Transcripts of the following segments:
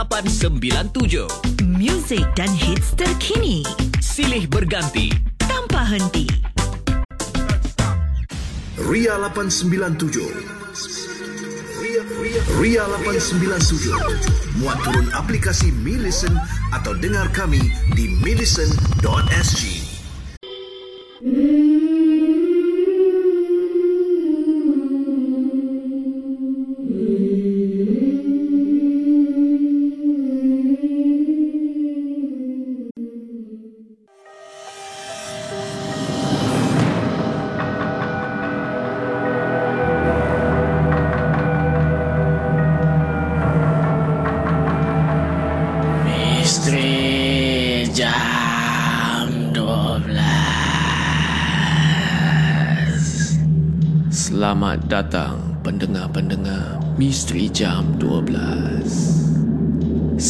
897. Muzik dan hits terkini. Silih berganti. Tanpa henti. Ria 897. Ria, Ria, Ria 897. Muat turun aplikasi Mi Listen atau dengar kami di millicent.sg. Misteri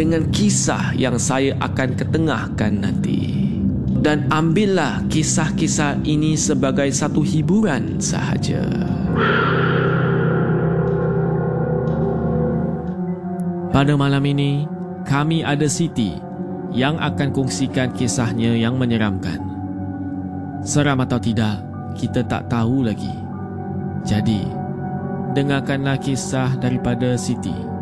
dengan kisah yang saya akan ketengahkan nanti. Dan ambillah kisah-kisah ini sebagai satu hiburan sahaja. Pada malam ini, kami ada Siti yang akan kongsikan kisahnya yang menyeramkan. Seram atau tidak, kita tak tahu lagi. Jadi, dengarkanlah kisah daripada Siti.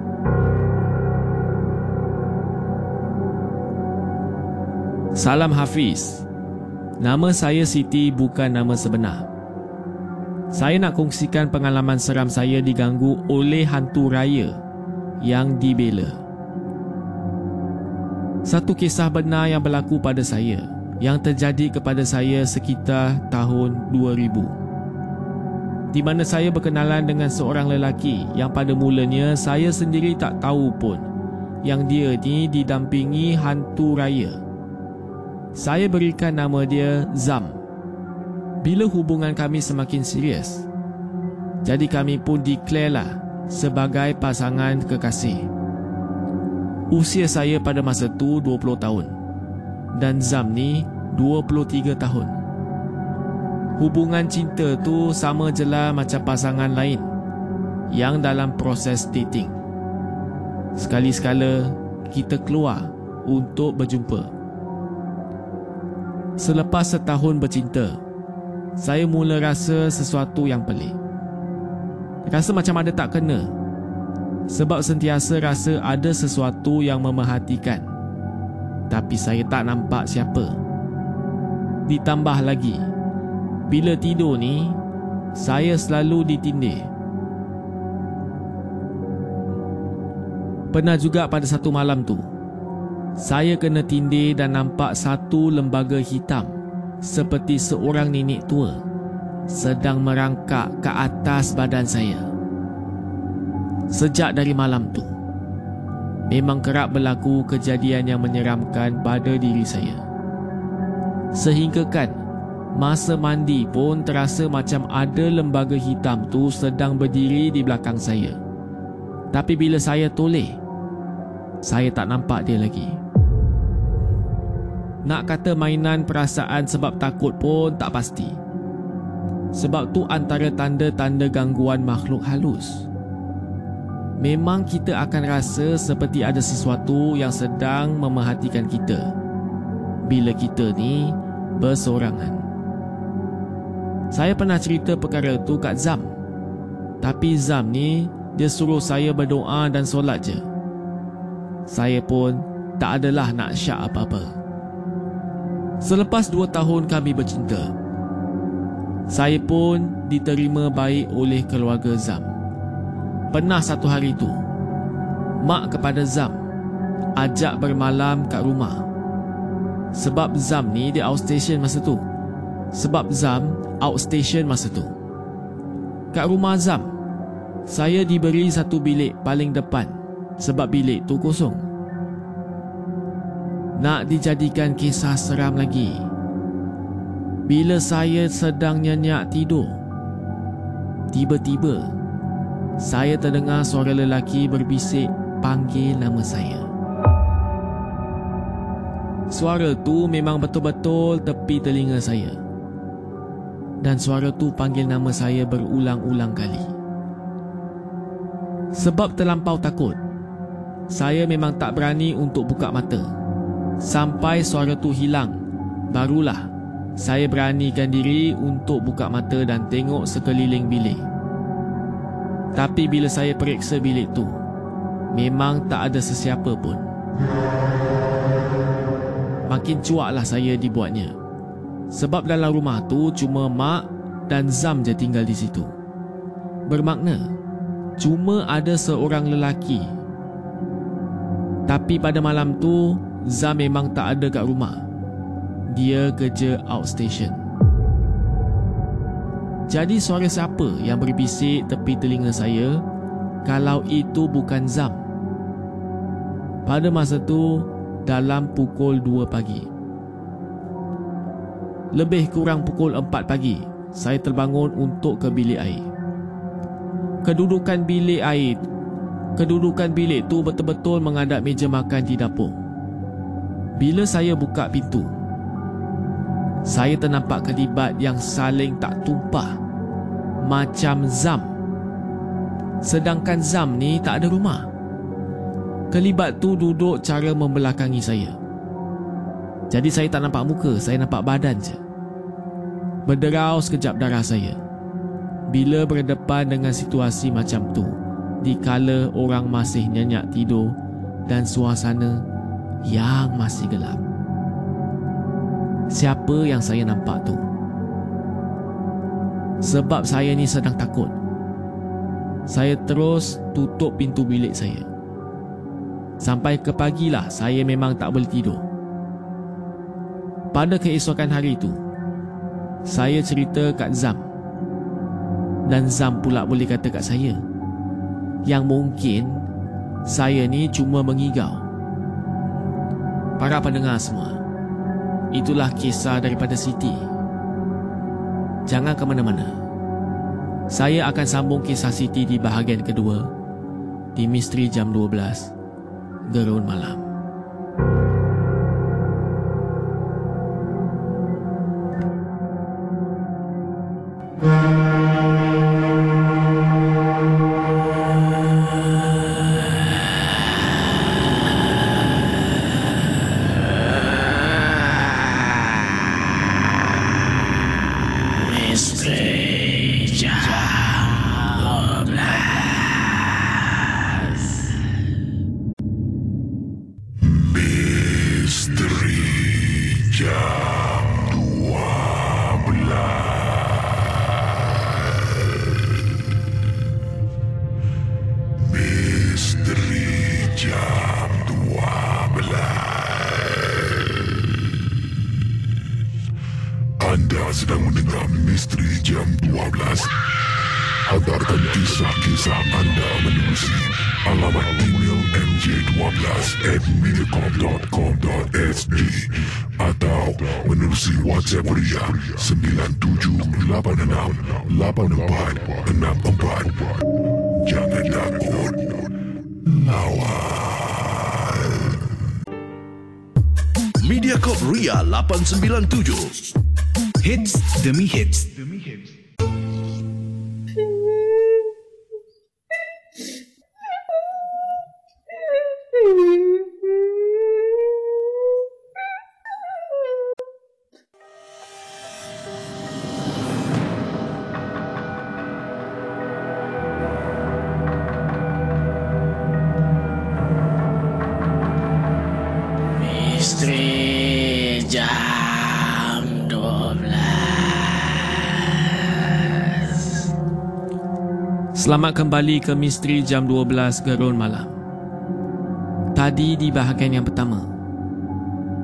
Salam Hafiz. Nama saya Siti bukan nama sebenar. Saya nak kongsikan pengalaman seram saya diganggu oleh hantu raya yang dibela. Satu kisah benar yang berlaku pada saya yang terjadi kepada saya sekitar tahun 2000 di mana saya berkenalan dengan seorang lelaki yang pada mulanya saya sendiri tak tahu pun yang dia ni didampingi hantu raya. Saya berikan nama dia Zam. Bila hubungan kami semakin serius, jadi kami pun declare lah sebagai pasangan kekasih. Usia saya pada masa tu 20 tahun dan Zam ni 23 tahun. Hubungan cinta tu sama je lah macam pasangan lain yang dalam proses dating. Sekali-sekala kita keluar untuk berjumpa. Selepas setahun bercinta, saya mula rasa sesuatu yang pelik. Rasa macam ada tak kena. Sebab sentiasa rasa ada sesuatu yang memerhatikan. Tapi saya tak nampak siapa. Ditambah lagi, bila tidur ni, saya selalu ditindir. Pernah juga pada satu malam tu, saya kena tindir dan nampak satu lembaga hitam seperti seorang nenek tua sedang merangkak ke atas badan saya. Sejak dari malam tu, memang kerap berlaku kejadian yang menyeramkan pada diri saya. Sehingga kan, masa mandi pun terasa macam ada lembaga hitam tu sedang berdiri di belakang saya. Tapi bila saya toleh, saya tak nampak dia lagi. Nak kata mainan perasaan sebab takut pun tak pasti. Sebab tu antara tanda-tanda gangguan makhluk halus. Memang kita akan rasa seperti ada sesuatu yang sedang memerhatikan kita. Bila kita ni bersorangan. Saya pernah cerita perkara tu kat Zam. Tapi Zam ni dia suruh saya berdoa dan solat je. Saya pun tak adalah nak syak apa-apa. Selepas dua tahun kami bercinta, Saya pun diterima baik oleh keluarga Zam. Pernah satu hari itu, mak kepada Zam ajak bermalam kat rumah. Sebab Zam ni dia outstation masa tu. Sebab Zam outstation masa tu. Kat rumah Zam, saya diberi satu bilik paling depan sebab bilik tu kosong. Nak dijadikan kisah seram lagi. Bila saya sedang nyenyak tidur, tiba-tiba saya terdengar suara lelaki berbisik panggil nama saya. Suara tu memang betul-betul tepi telinga saya. Dan suara tu panggil nama saya berulang-ulang kali. Sebab terlampau takut, saya memang tak berani untuk buka mata. Sampai suara tu hilang, barulah saya beranikan diri untuk buka mata dan tengok sekeliling bilik. Tapi bila saya periksa bilik tu, memang tak ada sesiapa pun. Makin cuaklah saya dibuatnya. Sebab dalam rumah tu cuma mak dan Zam je tinggal di situ. Bermakna, cuma ada seorang lelaki. Tapi pada malam tu, Zam memang tak ada kat rumah dia kerja outstation. Jadi suara siapa yang berbisik tepi telinga saya kalau itu bukan Zam? Pada masa tu dalam pukul 2 pagi. Lebih kurang pukul 4 pagi, saya terbangun untuk ke bilik air. Kedudukan bilik air Kedudukan bilik tu betul-betul menghadap meja makan di dapur. Bila saya buka pintu, saya ternampak kelibat yang saling tak tumpah macam Zam. Sedangkan Zam ni tak ada rumah. Kelibat tu duduk cara membelakangi saya. Jadi saya tak nampak muka, saya nampak badan je. Berderau sekejap darah saya. Bila berdepan dengan situasi macam tu, dikala orang masih nyenyak tidur dan suasana yang masih gelap siapa yang saya nampak tu. Sebab saya ni sedang takut. Saya terus tutup pintu bilik saya. Sampai ke pagilah saya memang tak boleh tidur. Pada keesokan hari itu, saya cerita kat Zam. Dan Zam pula boleh kata kat saya yang mungkin saya ni cuma mengigau. Para pendengar semua, Itulah kisah daripada Siti. Jangan ke mana-mana. Saya akan sambung kisah Siti di bahagian kedua di Misteri Jam 12 Gerun Malam. Kisah anda menerusi alamat email mj12 at mediacorp.com.sg atau menerusi WhatsApp Ria 97868464. Jangan takut. Lawan. Mediacorp Ria 897. Hits demi hits. Istri Selamat kembali ke Misteri Jam 12 Gerun Malam. Tadi di bahagian yang pertama,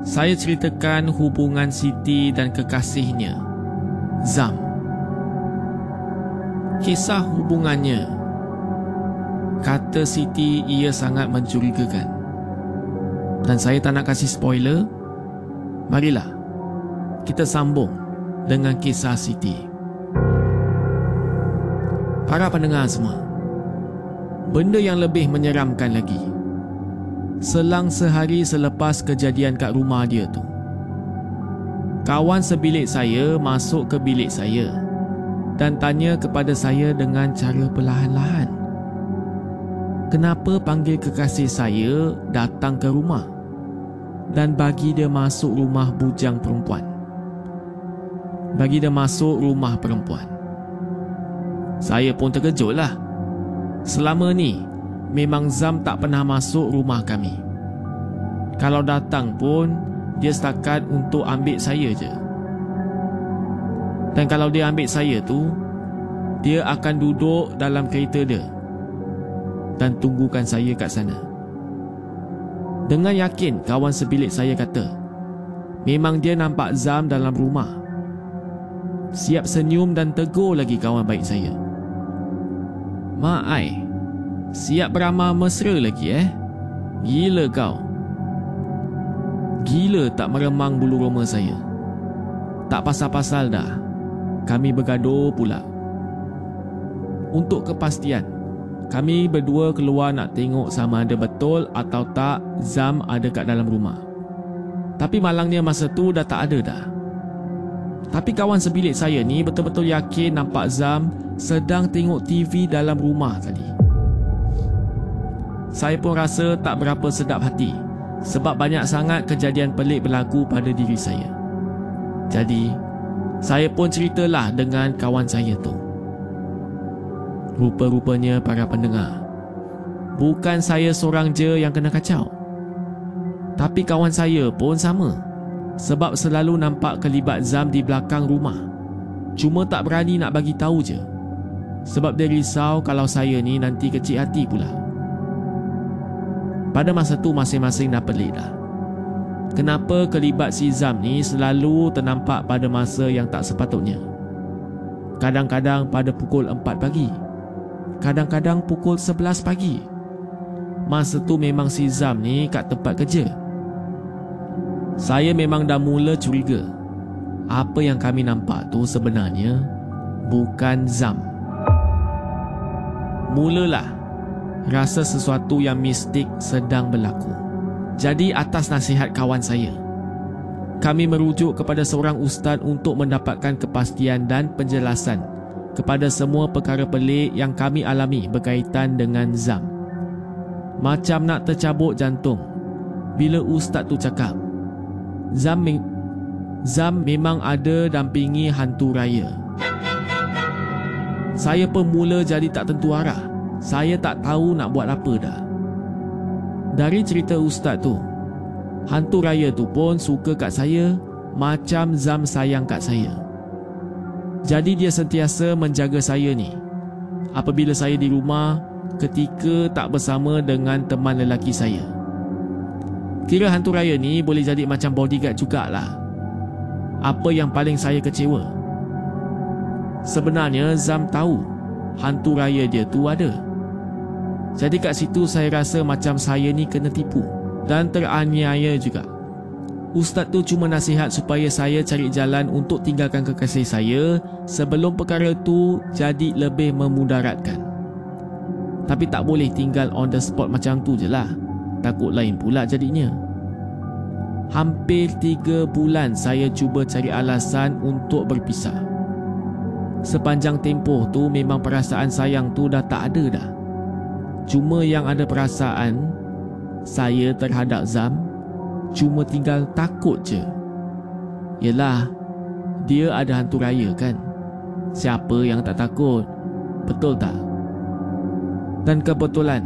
saya ceritakan hubungan Siti dan kekasihnya, Zam. Kisah hubungannya, kata Siti ia sangat mencurigakan. Dan saya tak nak kasih spoiler, marilah kita sambung dengan kisah Siti. Para pendengar semua Benda yang lebih menyeramkan lagi Selang sehari selepas kejadian kat rumah dia tu Kawan sebilik saya masuk ke bilik saya Dan tanya kepada saya dengan cara perlahan-lahan. Kenapa panggil kekasih saya datang ke rumah Dan bagi dia masuk rumah bujang perempuan? Bagi dia masuk rumah perempuan saya pun terkejut lah. Selama ni, memang Zam tak pernah masuk rumah kami. Kalau datang pun, dia setakat untuk ambil saya je. Dan kalau dia ambil saya tu, dia akan duduk dalam kereta dia dan tunggukan saya kat sana. Dengan yakin kawan sebilik saya kata, memang dia nampak Zam dalam rumah. Siap senyum dan tegur lagi kawan baik saya. Mak ai. Siap beramal mesra lagi eh? Gila kau. Gila tak meremang bulu roma saya. Tak pasal-pasal dah. Kami bergaduh pula. Untuk kepastian, kami berdua keluar nak tengok sama ada betul atau tak Zam ada kat dalam rumah. Tapi malangnya masa tu dah tak ada dah. Tapi kawan sebilik saya ni betul-betul yakin nampak Zam sedang tengok TV dalam rumah tadi. Saya pun rasa tak berapa sedap hati sebab banyak sangat kejadian pelik berlaku pada diri saya. Jadi, saya pun ceritalah dengan kawan saya tu. Rupa-rupanya para pendengar, bukan saya seorang je yang kena kacau. Tapi kawan saya pun sama sebab selalu nampak kelibat Zam di belakang rumah. Cuma tak berani nak bagi tahu je. Sebab dia risau kalau saya ni nanti kecil hati pula. Pada masa tu masing-masing dah pelik dah. Kenapa kelibat si Zam ni selalu ternampak pada masa yang tak sepatutnya? Kadang-kadang pada pukul 4 pagi. Kadang-kadang pukul 11 pagi. Masa tu memang si Zam ni kat tempat kerja. Saya memang dah mula curiga. Apa yang kami nampak tu sebenarnya Bukan Zam. Mulalah Rasa sesuatu yang mistik sedang berlaku. Jadi atas nasihat kawan saya Kami merujuk kepada seorang ustaz Untuk mendapatkan kepastian dan penjelasan Kepada semua perkara pelik yang kami alami Berkaitan dengan Zam. Macam nak tercabut jantung Bila ustaz tu cakap Zam, Zam memang ada dampingi hantu raya. Saya pun mula jadi tak tentu arah. Saya tak tahu nak buat apa dah. Dari cerita ustaz tu, hantu raya tu pun suka kat saya macam Zam sayang kat saya. Jadi dia sentiasa menjaga saya ni. Apabila saya di rumah ketika tak bersama dengan teman lelaki saya. Kira hantu raya ni boleh jadi macam bodyguard jugalah. Apa yang paling saya kecewa? Sebenarnya Zam tahu hantu raya dia tu ada. Jadi kat situ saya rasa macam saya ni kena tipu dan teraniaya juga. Ustaz tu cuma nasihat supaya saya cari jalan untuk tinggalkan kekasih saya sebelum perkara tu jadi lebih memudaratkan. Tapi tak boleh tinggal on the spot macam tu je lah takut lain pula jadinya. Hampir tiga bulan saya cuba cari alasan untuk berpisah. Sepanjang tempoh tu memang perasaan sayang tu dah tak ada dah. Cuma yang ada perasaan saya terhadap Zam cuma tinggal takut je. Yelah, dia ada hantu raya kan? Siapa yang tak takut? Betul tak? Dan kebetulan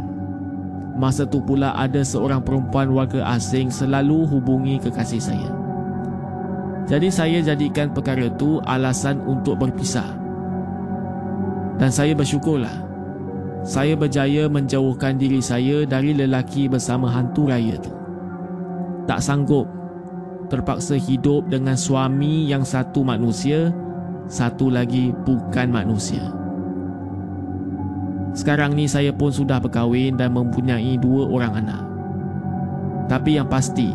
Masa tu pula ada seorang perempuan warga asing selalu hubungi kekasih saya. Jadi saya jadikan perkara tu alasan untuk berpisah. Dan saya bersyukurlah saya berjaya menjauhkan diri saya dari lelaki bersama hantu raya tu. Tak sanggup terpaksa hidup dengan suami yang satu manusia, satu lagi bukan manusia. Sekarang ni saya pun sudah berkahwin dan mempunyai dua orang anak. Tapi yang pasti,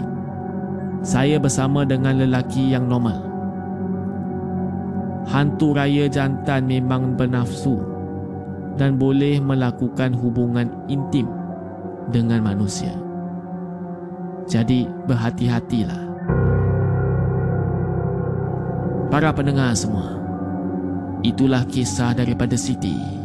saya bersama dengan lelaki yang normal. Hantu raya jantan memang bernafsu dan boleh melakukan hubungan intim dengan manusia. Jadi berhati-hatilah. Para pendengar semua, itulah kisah daripada Siti.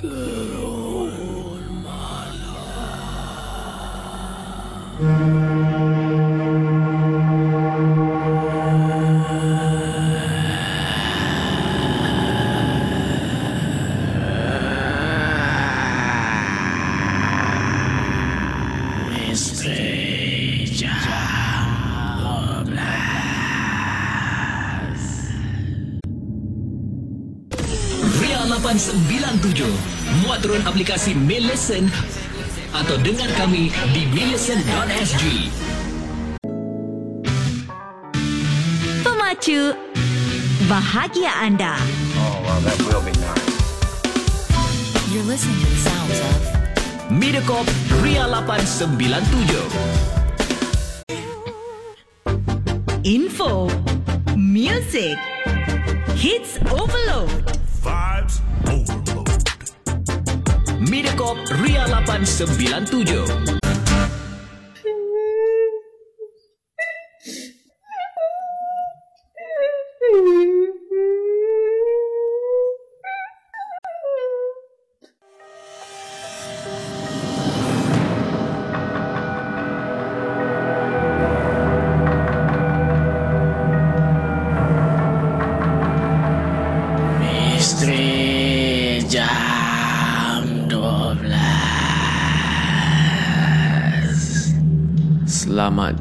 Gerun Ria turun aplikasi Mail Listen Atau dengar kami di maillisten.sg Pemacu bahagia anda. You're listening to the sounds of Mediacorp Ria 897 Info, music, hits overload. Mediacorp Ria 897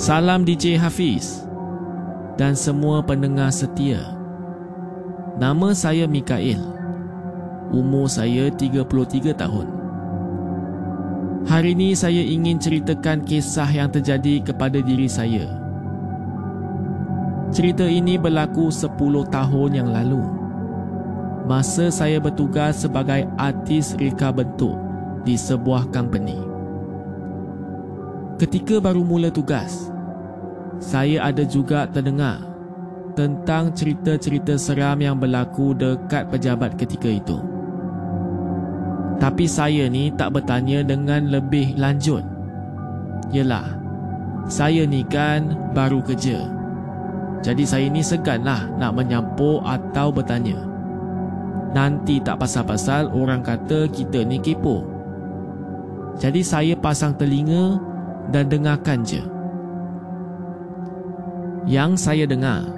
Salam DJ Hafiz. dan semua pendengar setia. Nama saya Mikael. Umur saya 33 tahun. Hari ini saya ingin ceritakan kisah yang terjadi kepada diri saya. Cerita ini berlaku 10 tahun yang lalu. Masa saya bertugas sebagai artis reka bentuk di sebuah company. Ketika baru mula tugas, saya ada juga terdengar tentang cerita-cerita seram yang berlaku dekat pejabat ketika itu. Tapi saya ni tak bertanya dengan lebih lanjut. Yelah, saya ni kan baru kerja. Jadi saya ni seganlah nak menyampuk atau bertanya. Nanti tak pasal-pasal orang kata kita ni kepo. Jadi saya pasang telinga dan dengarkan je. Yang saya dengar,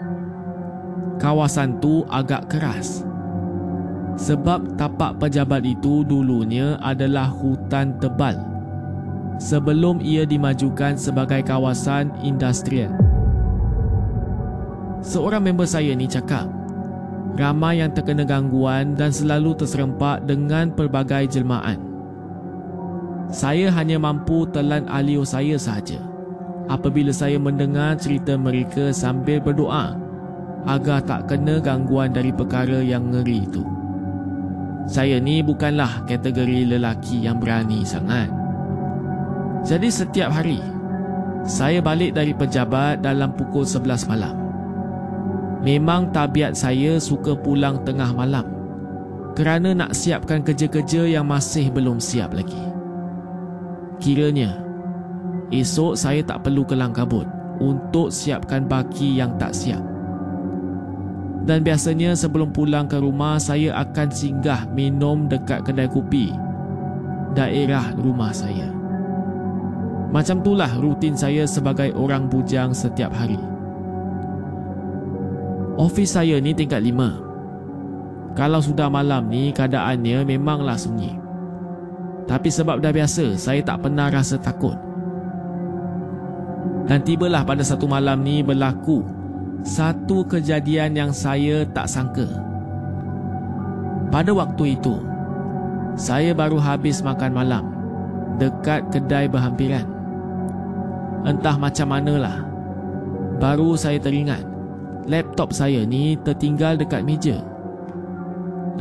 kawasan tu agak keras. Sebab tapak pejabat itu dulunya adalah hutan tebal sebelum ia dimajukan sebagai kawasan industrial. Seorang member saya ni cakap, ramai yang terkena gangguan dan selalu terserempak dengan pelbagai jelmaan. Saya hanya mampu telan alio saya sahaja apabila saya mendengar cerita mereka sambil berdoa agar tak kena gangguan dari perkara yang ngeri itu. Saya ni bukanlah kategori lelaki yang berani sangat. Jadi setiap hari, saya balik dari pejabat dalam pukul 11 malam. Memang tabiat saya suka pulang tengah malam kerana nak siapkan kerja-kerja yang masih belum siap lagi. Kiranya, esok saya tak perlu kelang kabut untuk siapkan baki yang tak siap. Dan biasanya sebelum pulang ke rumah, saya akan singgah minum dekat kedai kopi daerah rumah saya. Macam itulah rutin saya sebagai orang bujang setiap hari. Ofis saya ni tingkat lima. Kalau sudah malam ni, keadaannya memanglah sunyi. Tapi sebab dah biasa, saya tak pernah rasa takut. Dan tibalah pada satu malam ni berlaku satu kejadian yang saya tak sangka. Pada waktu itu, saya baru habis makan malam dekat kedai berhampiran. Entah macam manalah, baru saya teringat laptop saya ni tertinggal dekat meja.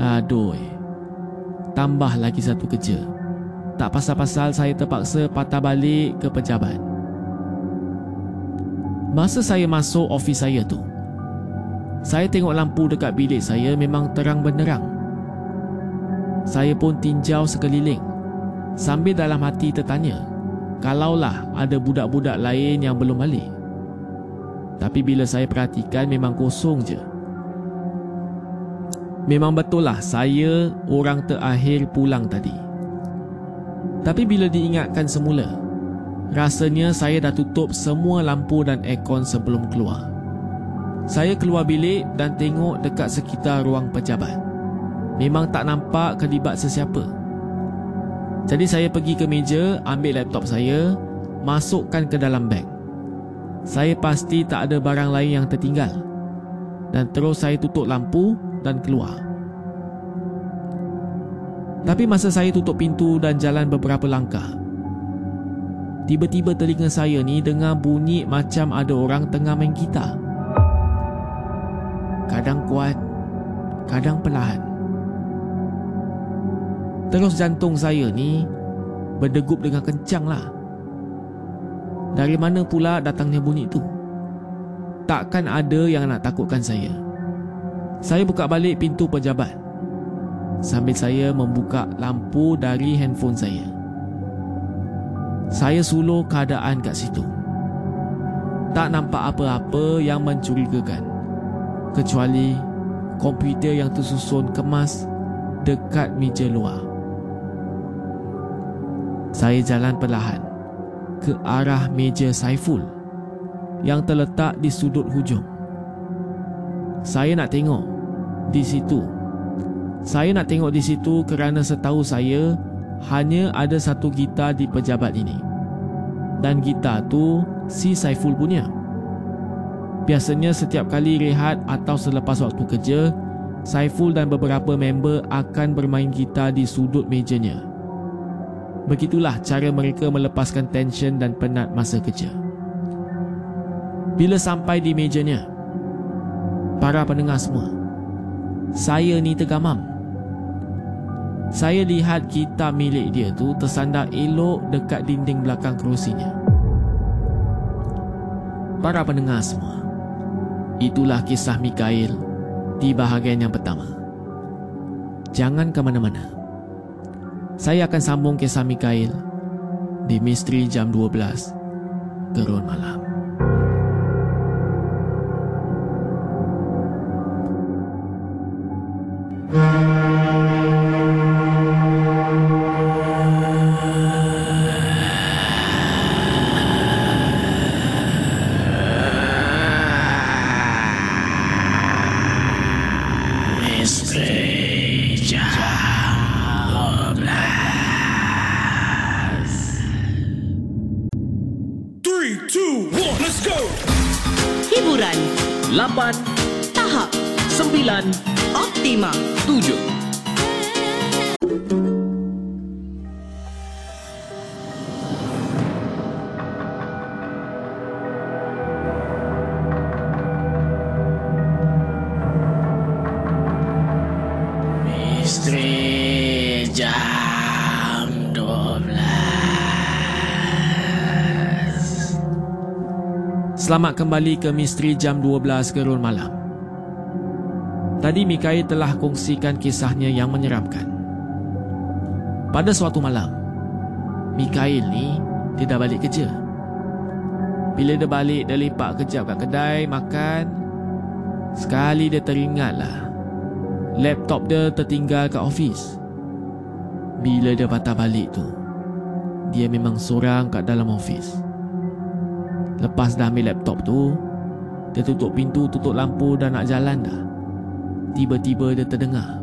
Aduh, tambah lagi satu kerja. Tak pasal-pasal saya terpaksa patah balik ke pejabat. Masa saya masuk ofis saya tu, saya tengok lampu dekat bilik saya memang terang benderang. Saya pun tinjau sekeliling sambil dalam hati tertanya kalaulah ada budak-budak lain yang belum balik. Tapi bila saya perhatikan memang kosong je. Memang betul lah saya orang terakhir pulang tadi. Tapi bila diingatkan semula, rasanya saya dah tutup semua lampu dan aircon sebelum keluar. Saya keluar bilik dan tengok dekat sekitar ruang pejabat. Memang tak nampak kelibat sesiapa. Jadi saya pergi ke meja, ambil laptop saya, masukkan ke dalam beg. Saya pasti tak ada barang lain yang tertinggal. Dan terus saya tutup lampu dan keluar. Tapi masa saya tutup pintu dan jalan beberapa langkah, tiba-tiba telinga saya ni dengar bunyi macam ada orang tengah main gitar. Kadang kuat, kadang perlahan. Terus jantung saya ni berdegup dengan kencang lah. Dari mana pula datangnya bunyi itu? Takkan ada yang nak takutkan saya. Saya buka balik pintu pejabat sambil saya membuka lampu dari handphone saya. Saya suluh keadaan kat situ. Tak nampak apa-apa yang mencurigakan kecuali komputer yang tersusun kemas dekat meja luar. Saya jalan perlahan ke arah meja Saiful yang terletak di sudut hujung. Saya nak tengok di situ saya nak tengok di situ kerana setahu saya hanya ada satu gitar di pejabat ini. Dan gitar tu si Saiful punya. Biasanya setiap kali rehat atau selepas waktu kerja, Saiful dan beberapa member akan bermain gitar di sudut mejanya. Begitulah cara mereka melepaskan tension dan penat masa kerja. Bila sampai di mejanya, para pendengar semua, saya ni tergamam. Saya lihat gitar milik dia tu tersandar elok dekat dinding belakang kerusinya. Para pendengar semua, itulah kisah Mikael di bahagian yang pertama. Jangan ke mana-mana. Saya akan sambung kisah Mikael di Misteri Jam 12 Gerun Malam. Selamat kembali ke Misteri Jam 12 Gerun Malam Tadi Mikael telah kongsikan kisahnya yang menyeramkan Pada suatu malam Mikael ni dia dah balik kerja Bila dia balik dia lepak kejap kat kedai makan Sekali dia teringatlah Laptop dia tertinggal kat office. Bila dia patah balik tu, dia memang seorang kat dalam office. Lepas dah ambil laptop tu, dia tutup pintu, tutup lampu dan nak jalan dah. Tiba-tiba dia terdengar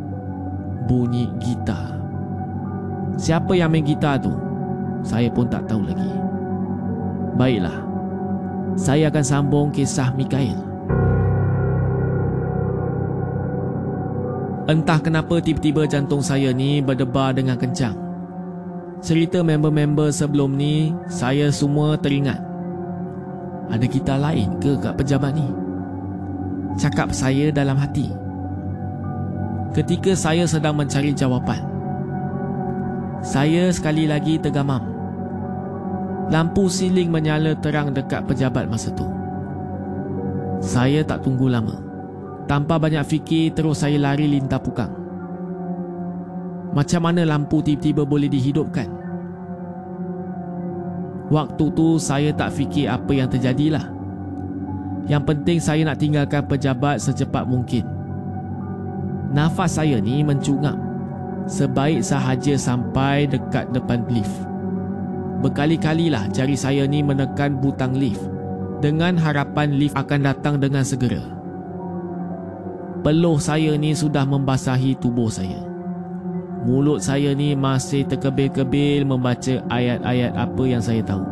bunyi gitar. Siapa yang main gitar tu? Saya pun tak tahu lagi. Baiklah. Saya akan sambung kisah Mikael. Entah kenapa tiba-tiba jantung saya ni berdebar dengan kencang. Cerita member-member sebelum ni, saya semua teringat. Ada kita lain ke kat pejabat ni? Cakap saya dalam hati. Ketika saya sedang mencari jawapan, saya sekali lagi tergamam. Lampu siling menyala terang dekat pejabat masa tu. Saya tak tunggu lama. Tanpa banyak fikir, terus saya lari lintah pukang. Macam mana lampu tiba-tiba boleh dihidupkan? Waktu tu saya tak fikir apa yang terjadilah. Yang penting saya nak tinggalkan pejabat secepat mungkin. Nafas saya ni mencungap. Sebaik sahaja sampai dekat depan lift. Berkali-kalilah jari saya ni menekan butang lift dengan harapan lift akan datang dengan segera. Peluh saya ni sudah membasahi tubuh saya. Mulut saya ni masih terkebil-kebil membaca ayat-ayat apa yang saya tahu.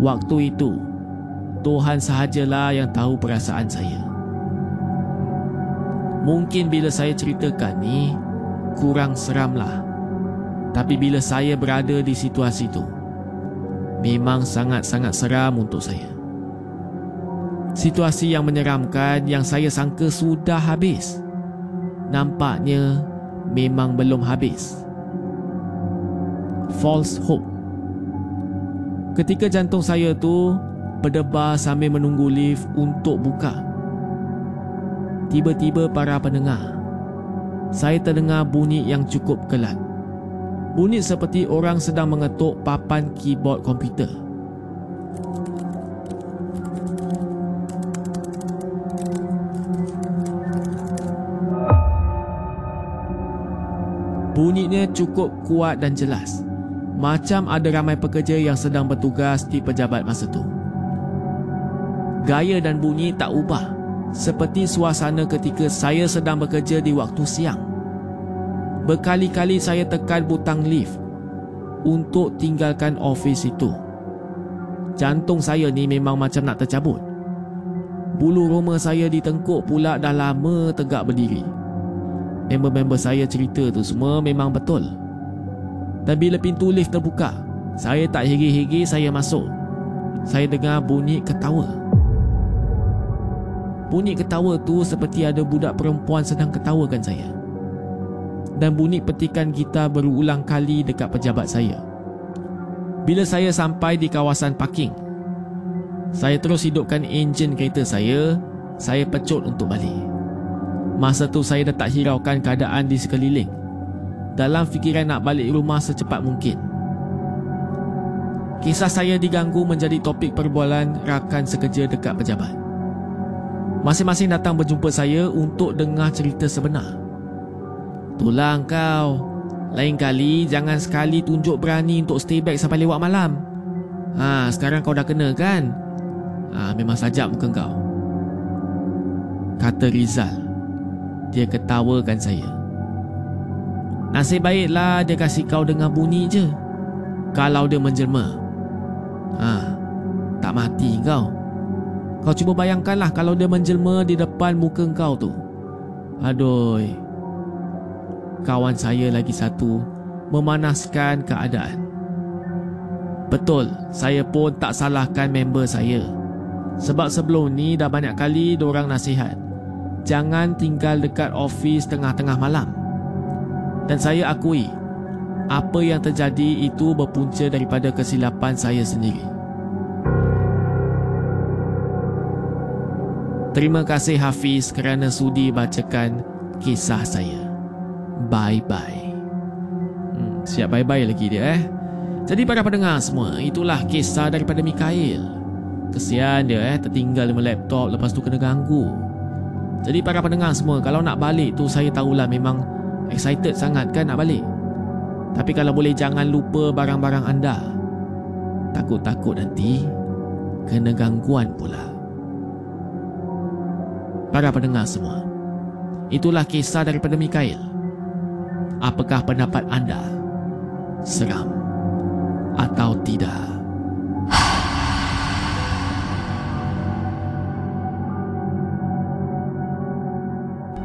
Waktu itu, Tuhan sahajalah yang tahu perasaan saya. Mungkin bila saya ceritakan ni, kurang seramlah. Tapi bila saya berada di situasi itu, memang sangat-sangat seram untuk saya. Situasi yang menyeramkan yang saya sangka sudah habis. Nampaknya memang belum habis. False hope. Ketika jantung saya tu berdebar sambil menunggu lift untuk buka. Tiba-tiba para pendengar, saya terdengar bunyi yang cukup kelat. Bunyi seperti orang sedang mengetuk papan keyboard komputer. Bunyinya cukup kuat dan jelas. Macam ada ramai pekerja yang sedang bertugas di pejabat masa tu. Gaya dan bunyi tak ubah. Seperti suasana ketika saya sedang bekerja di waktu siang. Berkali-kali saya tekan butang lift untuk tinggalkan ofis itu. Jantung saya ni memang macam nak tercabut. Bulu roma saya di tengkuk pula dah lama tegak berdiri. Member-member saya cerita tu semua memang betul. Dan bila pintu lift terbuka, saya tak higi-higi saya masuk. Saya dengar bunyi ketawa. Bunyi ketawa tu seperti ada budak perempuan sedang ketawakan saya. Dan bunyi petikan gitar berulang kali dekat pejabat saya. Bila saya sampai di kawasan parking, saya terus hidupkan enjin kereta saya Saya pecut untuk balik Masa tu saya dah tak hiraukan keadaan di sekeliling. Dalam fikiran nak balik rumah secepat mungkin. Kisah saya diganggu menjadi topik perbualan rakan sekerja dekat pejabat. Masing-masing datang berjumpa saya untuk dengar cerita sebenar. Itulah kau. Lain kali jangan sekali tunjuk berani untuk stay back sampai lewat malam. Ha, sekarang kau dah kena kan? ha, Memang sajak muka kau. Kata Rizal Dia ketawakan saya. Nasib baiklah dia kasih kau dengar bunyi je. Kalau dia menjelma. Ha, Tak mati kau. Kau cuba bayangkanlah kalau dia menjelma di depan muka kau tu. Aduh. Kawan saya lagi satu Memanaskan keadaan. Betul, saya pun tak salahkan member saya. Sebab sebelum ni dah banyak kali diorang nasihat Jangan tinggal dekat ofis tengah-tengah malam. Dan saya akui Apa yang terjadi itu berpunca daripada kesilapan saya sendiri. Terima kasih Hafiz kerana sudi bacakan kisah saya. Bye-bye. Hmm, Siap bye-bye lagi dia eh? Jadi para pendengar semua Itulah kisah daripada Mikael. Kesian dia eh tertinggal dengan laptop lepas tu kena ganggu. Jadi para pendengar semua kalau nak balik tu saya tahulah memang excited sangat kan nak balik. Tapi kalau boleh jangan lupa barang-barang anda. Takut-takut nanti kena gangguan pula. Para pendengar semua. Itulah kisah daripada Mikael. Apakah pendapat anda? Seram atau tidak?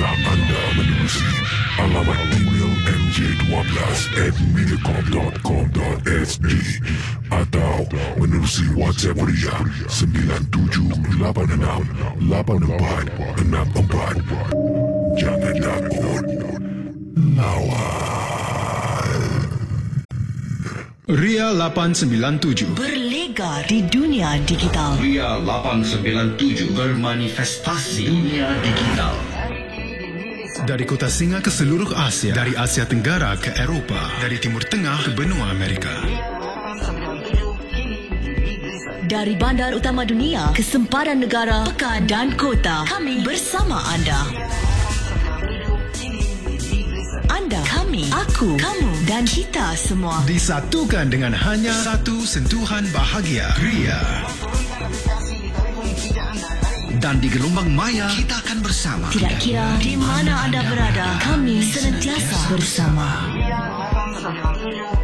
Kisah anda menerusi alamat email mj12 at mediacorp.com.sg atau menerusi WhatsApp Ria 97868464. Jangan takut, lawan. Ria 897 Berlega di dunia digital Ria 897 bermanifestasi dunia digital dari kota Singa ke seluruh Asia, dari Asia Tenggara ke Eropah, dari Timur Tengah ke benua Amerika. Dari bandar utama dunia ke sempadan negara, pekan dan kota. Kami bersama anda. Anda, kami, aku, kamu dan kita semua. Disatukan dengan hanya satu sentuhan bahagia. Ria. Dan di gelombang maya, kita akan bersama. Tidak kira di mana anda berada, kami senantiasa bersama. 897